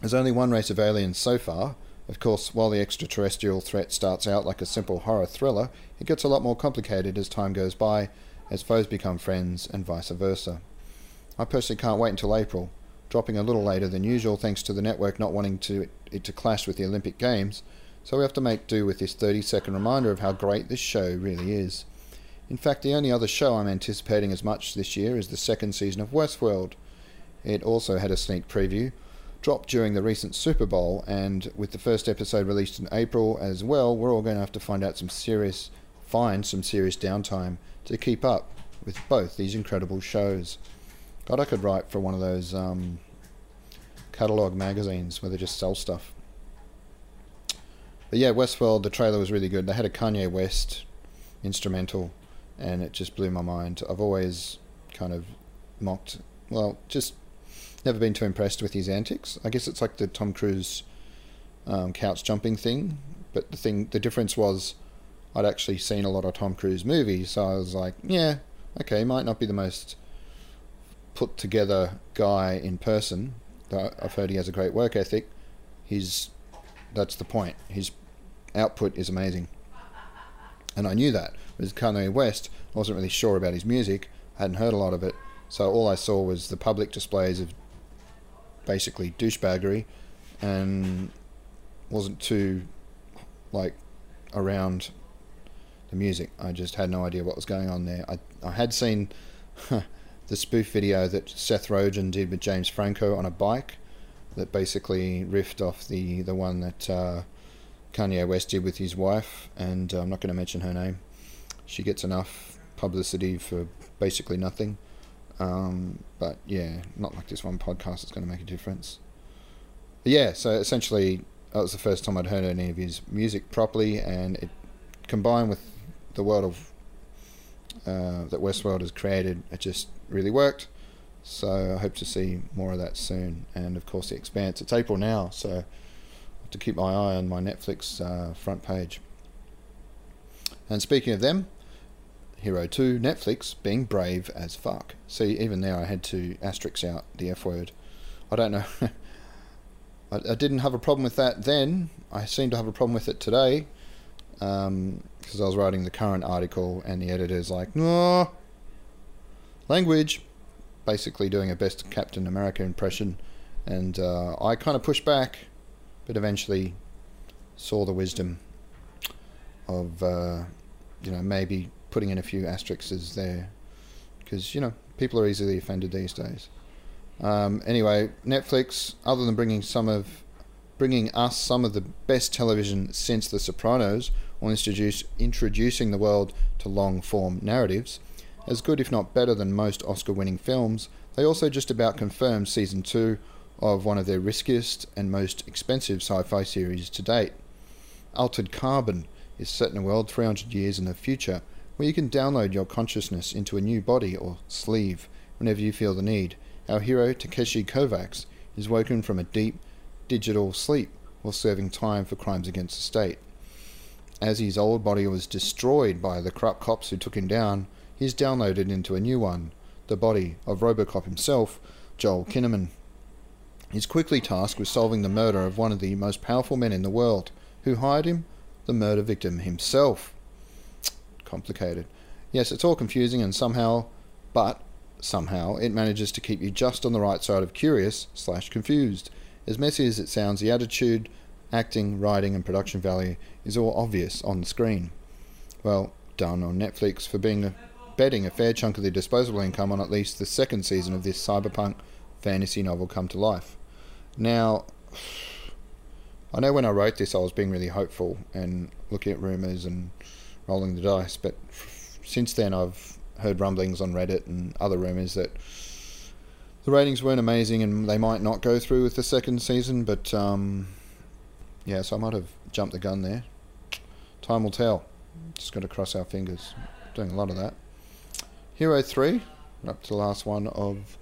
There's only one race of aliens so far. Of course, while the extraterrestrial threat starts out like a simple horror thriller, it gets a lot more complicated as time goes by, as foes become friends, and vice versa. I personally can't wait until April, dropping a little later than usual thanks to the network not wanting to, it to clash with the Olympic Games, so we have to make do with this 30 second reminder of how great this show really is. In fact, the only other show I'm anticipating as much this year is the second season of Westworld. It also had a sneak preview, dropped during the recent Super Bowl, and with the first episode released in April as well, we're all going to have to find out some serious, find some serious downtime to keep up with both these incredible shows. God, I could write for one of those um, catalog magazines where they just sell stuff. But yeah, Westworld, the trailer was really good. They had a Kanye West instrumental, and it just blew my mind. I've always kind of mocked, well, just never been too impressed with his antics. I guess it's like the Tom Cruise um, couch jumping thing, but the thing, the difference was, I'd actually seen a lot of Tom Cruise movies, so I was like, yeah, okay, he might not be the most put together guy in person. I've heard he has a great work ethic. He's that's the point. His output is amazing, and I knew that. With Kanye West, I wasn't really sure about his music. I hadn't heard a lot of it, so all I saw was the public displays of basically douchebaggery, and wasn't too like around the music. I just had no idea what was going on there. I I had seen the spoof video that Seth Rogen did with James Franco on a bike, that basically riffed off the the one that uh, Kanye West did with his wife, and uh, I'm not going to mention her name. She gets enough publicity for basically nothing. Um, but yeah, not like this one podcast is going to make a difference. But yeah, so essentially, that was the first time I'd heard any of his music properly, and it combined with the world of uh, that Westworld has created, it just really worked. So I hope to see more of that soon. And of course, The Expanse. It's April now, so to keep my eye on my Netflix uh, front page. And speaking of them, Hero 2, Netflix, being brave as fuck. See, even there I had to asterisk out the F word. I don't know. I, I, didn't have a problem with that then. I seem to have a problem with it today. Because um, I was writing the current article and the editor's like, no, language. Basically doing a best Captain America impression. And uh, I kind of pushed back, but eventually saw the wisdom of, uh, you know, maybe putting in a few asterisks there. Because, you know, people are easily offended these days. Um, anyway, Netflix, other than bringing some of bringing us some of the best television since The Sopranos, or introduce, introducing the world to long form narratives, as good if not better than most Oscar winning films, they also just about confirmed season 2 of one of their riskiest and most expensive sci fi series to date. Altered Carbon is set in a world 300 years in the future where you can download your consciousness into a new body or sleeve whenever you feel the need. Our hero, Takeshi Kovacs, is woken from a deep digital sleep while serving time for crimes against the state. As his old body was destroyed by the corrupt cops who took him down, he is downloaded into a new one, the body of Robocop himself, Joel Kinnaman. He's quickly tasked with solving the murder of one of the most powerful men in the world. Who hired him? The murder victim himself. Complicated. Yes, it's all confusing and somehow, but somehow, it manages to keep you just on the right side of curious slash confused. As messy as it sounds, the attitude, acting, writing, and production value is all obvious on the screen. Well done on Netflix for being a, betting a fair chunk of the disposable income on at least the second season of this cyberpunk fantasy novel come to life. Now, I know when I wrote this, I was being really hopeful and looking at rumours and rolling the dice, but f- since then, I've heard rumblings on Reddit and other rumours that the ratings weren't amazing and they might not go through with the second season, but um, yeah, so I might have jumped the gun there. Time will tell. Just got to cross our fingers. Doing a lot of that. Hero 3, up to the last one of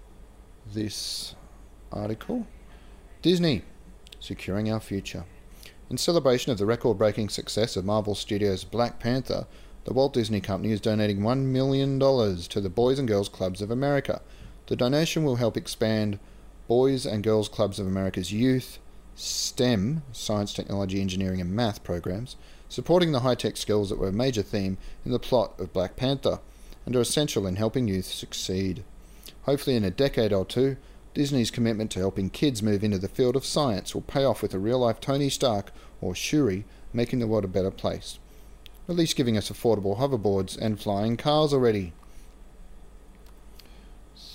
this article. Disney, securing our future. In celebration of the record breaking success of Marvel Studios' Black Panther, the Walt Disney Company is donating $1 million to the Boys and Girls Clubs of America the donation will help expand Boys and Girls Clubs of America's youth STEM, science, technology, engineering, and math programs, supporting the high tech skills that were a major theme in the plot of Black Panther and are essential in helping youth succeed. Hopefully, in a decade or two, Disney's commitment to helping kids move into the field of science will pay off with a real life Tony Stark or Shuri making the world a better place. At least giving us affordable hoverboards and flying cars already.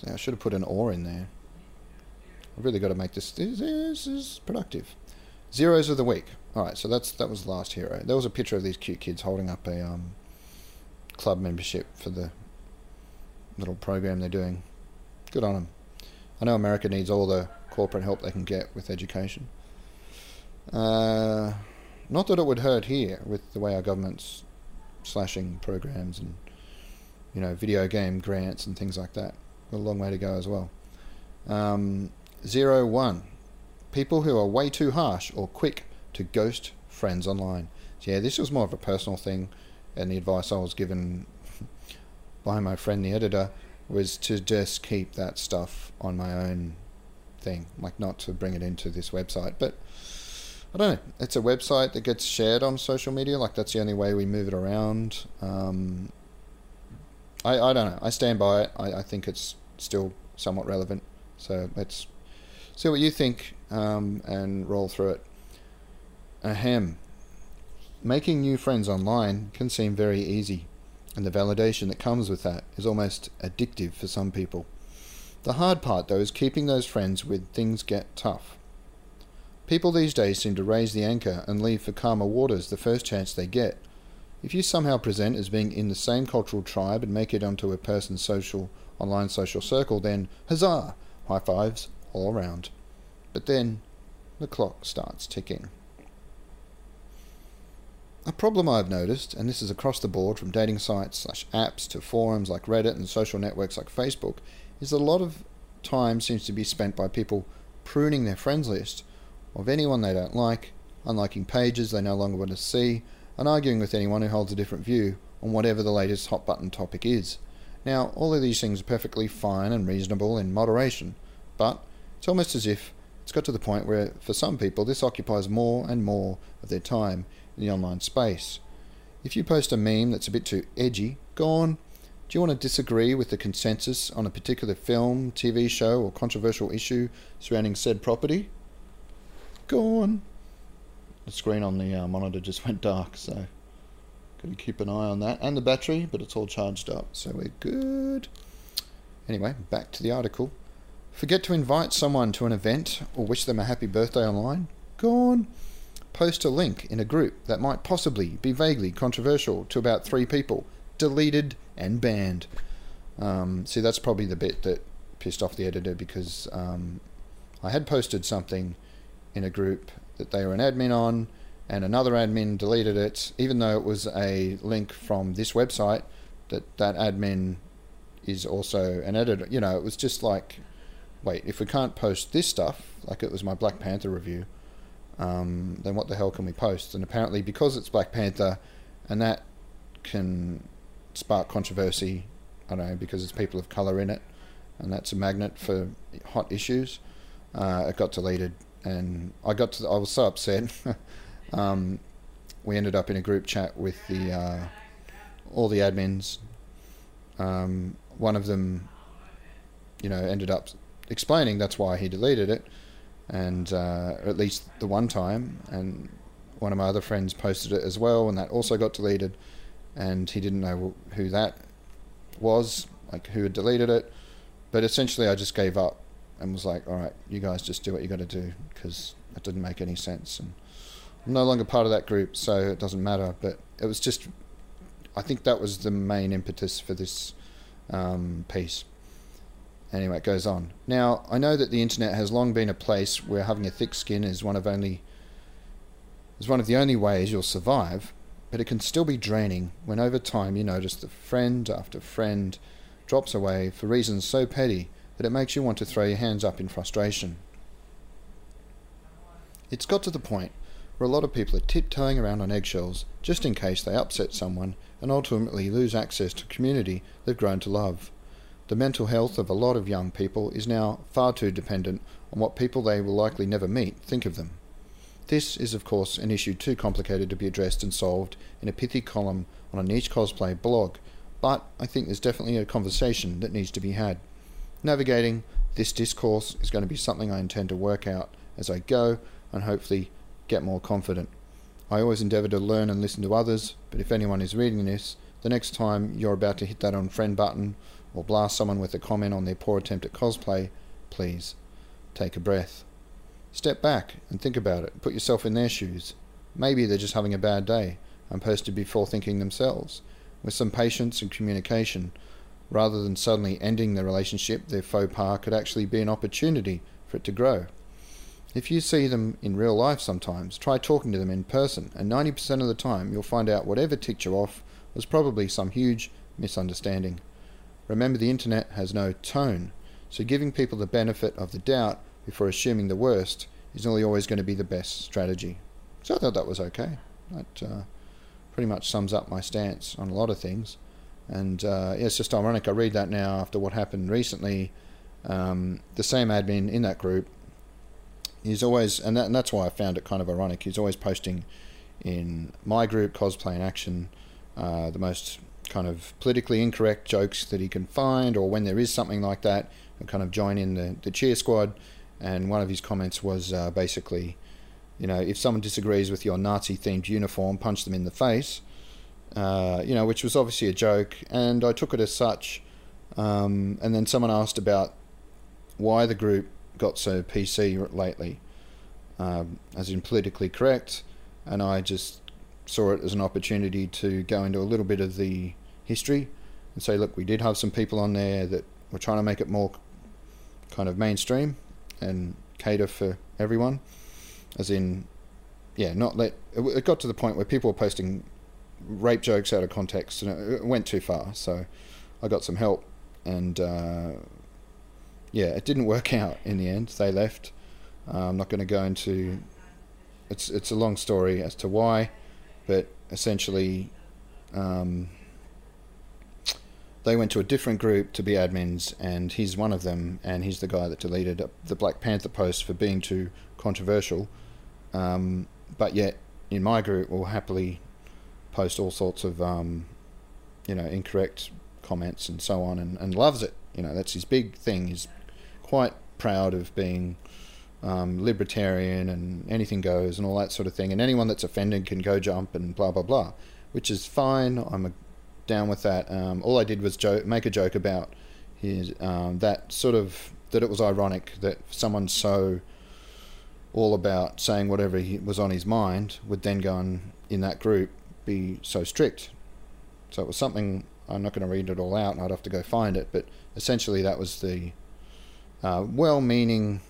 I should have put an or in there. I've really got to make this. This, is productive. Zeros of the week. All right, so that's that was the last hero. There was a picture of these cute kids holding up a um, club membership for the little program they're doing. Good on them. I know America needs all the corporate help they can get with education. Uh, not that it would hurt here with the way our government's slashing programs and you know video game grants and things like that a long way to go as well. Um, zero one, people who are way too harsh or quick to ghost friends online. So yeah, this was more of a personal thing, and the advice I was given by my friend the editor was to just keep that stuff on my own thing, like not to bring it into this website. But I don't know. It's a website that gets shared on social media. Like that's the only way we move it around. Um, I, I don't know. I stand by it. I, I think it's still somewhat relevant. So let's see what you think um, and roll through it. Ahem. Making new friends online can seem very easy, and the validation that comes with that is almost addictive for some people. The hard part, though, is keeping those friends when things get tough. People these days seem to raise the anchor and leave for calmer waters the first chance they get. If you somehow present as being in the same cultural tribe and make it onto a person's social online social circle, then huzzah! High fives all around. But then the clock starts ticking. A problem I've noticed, and this is across the board from dating sites slash apps to forums like Reddit and social networks like Facebook, is that a lot of time seems to be spent by people pruning their friends list of anyone they don't like, unliking pages they no longer want to see, and arguing with anyone who holds a different view on whatever the latest hot button topic is. Now, all of these things are perfectly fine and reasonable in moderation, but it's almost as if it's got to the point where, for some people, this occupies more and more of their time the online space. If you post a meme that's a bit too edgy, go on. Do you want to disagree with the consensus on a particular film, TV show, or controversial issue surrounding said property? Go on. The screen on the uh, monitor just went dark, so Got to keep an eye on that and the battery, but it's all charged up, so we're good. Anyway, back to the article. Forget to invite someone to an event or wish them a happy birthday online? Go on. Post a link in a group that might possibly be vaguely controversial to about three people. Deleted and banned. Um, see, that's probably the bit that pissed off the editor because um, I had posted something in a group that they were an admin on, and another admin deleted it, even though it was a link from this website. That that admin is also an editor. You know, it was just like, wait, if we can't post this stuff, like it was my Black Panther review, um, then what the hell can we post? And apparently, because it's Black Panther, and that can spark controversy, I don't know, because it's people of color in it, and that's a magnet for hot issues. Uh, it got deleted, and I got to. I was so upset. um, we ended up in a group chat with the uh, all the admins. Um, one of them, you know, ended up explaining that's why he deleted it, and uh, at least the one time. And one of my other friends posted it as well, and that also got deleted. And he didn't know who that was, like who had deleted it. But essentially, I just gave up and was like, "All right, you guys just do what you got to do," because it didn't make any sense. And I'm no longer part of that group, so it doesn't matter. But it was just, I think that was the main impetus for this um, piece. Anyway, it goes on. Now, I know that the internet has long been a place where having a thick skin is one of only is one of the only ways you'll survive, but it can still be draining when over time you notice that friend after friend drops away for reasons so petty that it makes you want to throw your hands up in frustration. It's got to the point where a lot of people are tiptoeing around on eggshells just in case they upset someone and ultimately lose access to community they've grown to love. The mental health of a lot of young people is now far too dependent on what people they will likely never meet think of them. This is, of course, an issue too complicated to be addressed and solved in a pithy column on a niche cosplay blog, but I think there's definitely a conversation that needs to be had. Navigating this discourse is going to be something I intend to work out as I go and hopefully get more confident. I always endeavour to learn and listen to others, but if anyone is reading this, the next time you're about to hit that unfriend button or blast someone with a comment on their poor attempt at cosplay, please take a breath. Step back and think about it. Put yourself in their shoes. Maybe they're just having a bad day and posted before thinking themselves. With some patience and communication, rather than suddenly ending the relationship, their faux pas could actually be an opportunity for it to grow. If you see them in real life sometimes, try talking to them in person, and 90% of the time you'll find out whatever ticked you off was probably some huge misunderstanding. Remember, the internet has no tone, so giving people the benefit of the doubt before assuming the worst is nearly always going to be the best strategy. So I thought that was okay. That uh, pretty much sums up my stance on a lot of things. And uh, yeah, it's just ironic. I read that now after what happened recently. Um, the same admin in that group, is always, and, that, and that's why I found it kind of ironic. He's always posting in my group, Cosplay in Action, uh, the most kind of politically incorrect jokes that he can find, or when there is something like that, and kind of join in the, the cheer squad. And one of his comments was uh, basically, you know, if someone disagrees with your Nazi themed uniform, punch them in the face. Uh, you know, which was obviously a joke, and I took it as such. Um, and then someone asked about why the group got so PC lately, um, as in politically correct, and I just saw it as an opportunity to go into a little bit of the history and say, look, we did have some people on there that were trying to make it more kind of mainstream and cater for everyone, as in, yeah, not let. It got to the point where people were posting rape jokes out of context, and it went too far. So I got some help, and uh, yeah, it didn't work out in the end. They left. Uh, I'm not going to go into. It's it's a long story as to why, but essentially, um, they went to a different group to be admins, and he's one of them, and he's the guy that deleted the Black Panther post for being too controversial. Um, but yet, in my group, will happily post all sorts of, um, you know, incorrect comments and so on, and, and loves it. You know, that's his big thing. He's quite proud of being um, libertarian and anything goes and all that sort of thing. And anyone that's offended can go jump and blah blah blah, which is fine. I'm a down with that. Um, all I did was joke, make a joke about his um, that sort of that it was ironic that someone so all about saying whatever he was on his mind would then go and in that group be so strict. So it was something I'm not going to read it all out, and I'd have to go find it. But essentially, that was the uh, well-meaning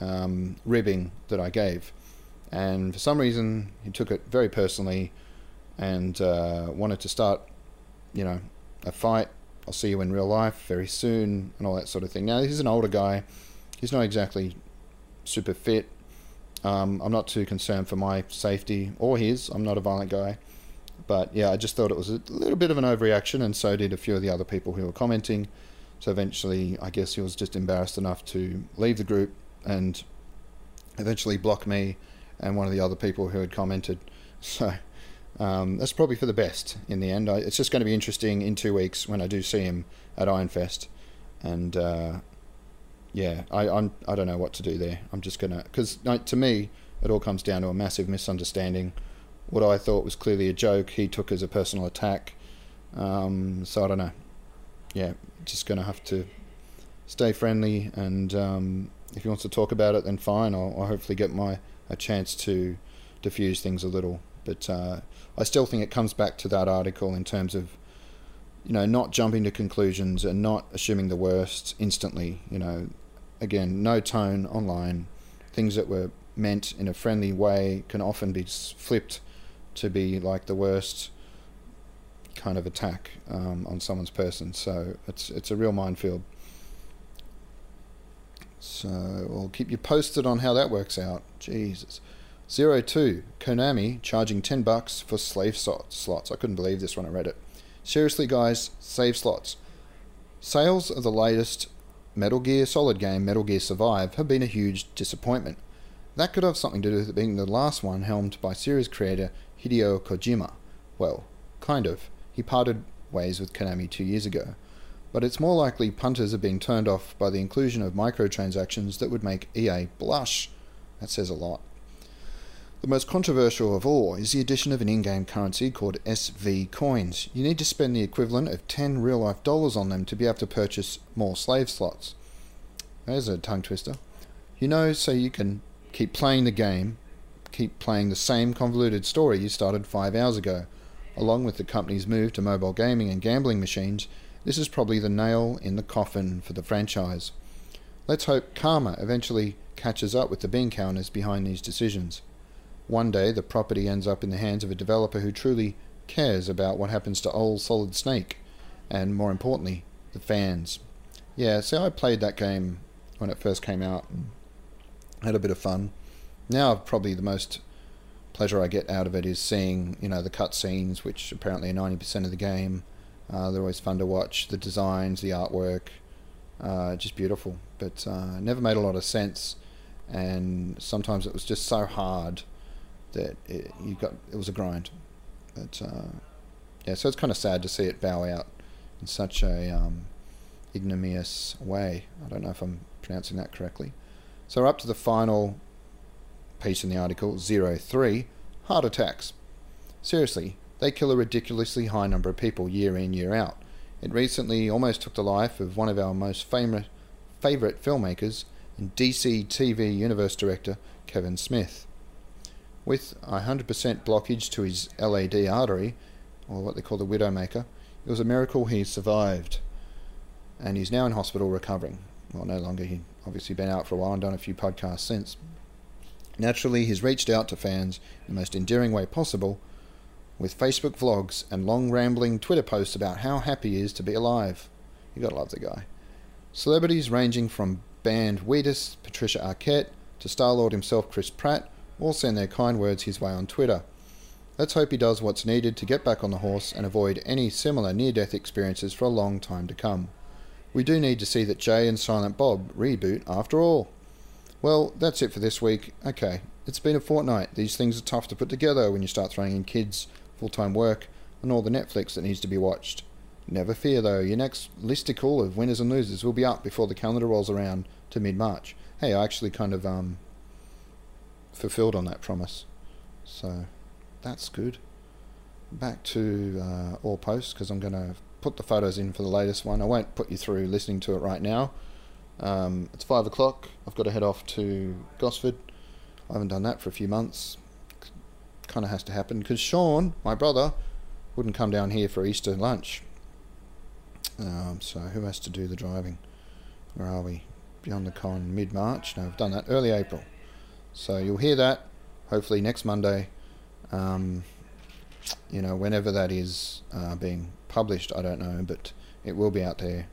um, ribbing that I gave, and for some reason he took it very personally and uh, wanted to start, you know, a fight. I'll see you in real life very soon, and all that sort of thing. Now he's an older guy; he's not exactly super fit. Um, I'm not too concerned for my safety or his. I'm not a violent guy. But yeah, I just thought it was a little bit of an overreaction, and so did a few of the other people who were commenting. So eventually, I guess he was just embarrassed enough to leave the group and eventually block me and one of the other people who had commented. So um, that's probably for the best in the end. I, it's just going to be interesting in two weeks when I do see him at Ironfest, and uh, yeah, I I'm, I don't know what to do there. I'm just gonna because like, to me it all comes down to a massive misunderstanding. What I thought was clearly a joke, he took as a personal attack. Um, so I don't know. Yeah, just gonna have to stay friendly, and um, if he wants to talk about it, then fine. I'll, I'll hopefully get my a chance to diffuse things a little. But uh, I still think it comes back to that article in terms of, you know, not jumping to conclusions and not assuming the worst instantly. You know, again, no tone online. Things that were meant in a friendly way can often be flipped to be like the worst kind of attack um, on someone's person. So it's it's a real minefield. So I'll keep you posted on how that works out. Jesus. Zero two Konami charging ten bucks for slave slots. I couldn't believe this when I read it. Seriously, guys, save slots. Sales of the latest Metal Gear Solid game, Metal Gear Survive, have been a huge disappointment. That could have something to do with it being the last one helmed by series creator Hideo Kojima. Well, kind of. He parted ways with Konami two years ago. But it's more likely punters are being turned off by the inclusion of microtransactions that would make EA blush. That says a lot. The most controversial of all is the addition of an in game currency called SV coins. You need to spend the equivalent of 10 real life dollars on them to be able to purchase more slave slots. There's a tongue twister. You know, so you can keep playing the game, keep playing the same convoluted story you started five hours ago. Along with the company's move to mobile gaming and gambling machines, this is probably the nail in the coffin for the franchise. Let's hope karma eventually catches up with the bean counters behind these decisions. One day, the property ends up in the hands of a developer who truly cares about what happens to old Solid Snake, and more importantly, the fans. Yeah, see, I played that game when it first came out and had a bit of fun. Now, probably the most pleasure I get out of it is seeing, you know, the cutscenes, which apparently are 90% of the game. Uh, they're always fun to watch. The designs, the artwork, uh, just beautiful. But uh, never made a lot of sense, and sometimes it was just so hard that it, you got it was a grind. But uh, yeah, so it's kind of sad to see it bow out in such a um, ignominious way. I don't know if I'm pronouncing that correctly. So we're up to the final piece in the article, zero three heart attacks. Seriously, they kill a ridiculously high number of people year in year out. It recently almost took the life of one of our most famous favourite filmmakers and DC TV universe director Kevin Smith. With a 100% blockage to his LAD artery, or what they call the Widowmaker, it was a miracle he survived. And he's now in hospital recovering. Well, no longer. He'd obviously been out for a while and done a few podcasts since. Naturally, he's reached out to fans in the most endearing way possible with Facebook vlogs and long rambling Twitter posts about how happy he is to be alive. You gotta love the guy. Celebrities ranging from band Wheatus, Patricia Arquette, to Star Lord himself, Chris Pratt, all send their kind words his way on Twitter. Let's hope he does what's needed to get back on the horse and avoid any similar near death experiences for a long time to come. We do need to see that Jay and Silent Bob reboot after all. Well, that's it for this week. Okay, it's been a fortnight. These things are tough to put together when you start throwing in kids, full time work, and all the Netflix that needs to be watched. Never fear though, your next listicle of winners and losers will be up before the calendar rolls around to mid March. Hey, I actually kind of um, fulfilled on that promise. So that's good. Back to uh, all posts because I'm going to put the photos in for the latest one. I won't put you through listening to it right now. Um, it's five o'clock. I've got to head off to Gosford. I haven't done that for a few months. Kind of has to happen because Sean, my brother, wouldn't come down here for Easter lunch. Um, so who has to do the driving? Where are we? Beyond the Con mid March. No, I've done that early April. So you'll hear that hopefully next Monday. Um, you know, whenever that is uh, being published, I don't know, but it will be out there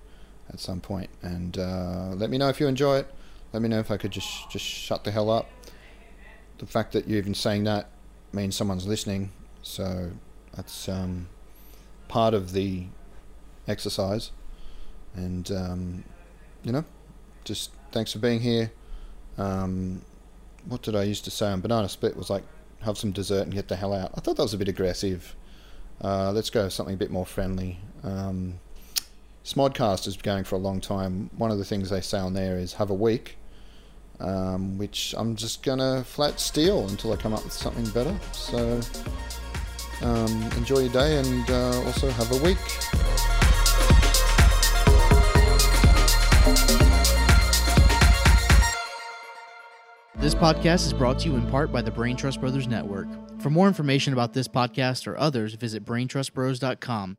at some point. And uh, let me know if you enjoy it. Let me know if I could just just shut the hell up. The fact that you're even saying that means someone's listening, so that's um, part of the exercise. And um, you know, just thanks for being here. Um, what did I used to say on Banana Split was like, have some dessert and get the hell out. I thought that was a bit aggressive. Uh, let's go something a bit more friendly. Um, Smodcast is going for a long time. One of the things they say on there is have a week, um, which I'm just gonna flat steal until I come up with something better. So um, enjoy your day and uh, also have a week. This podcast is brought to you in part by the Brain Trust Brothers Network. For more information about this podcast or others, visit braintrustbros.com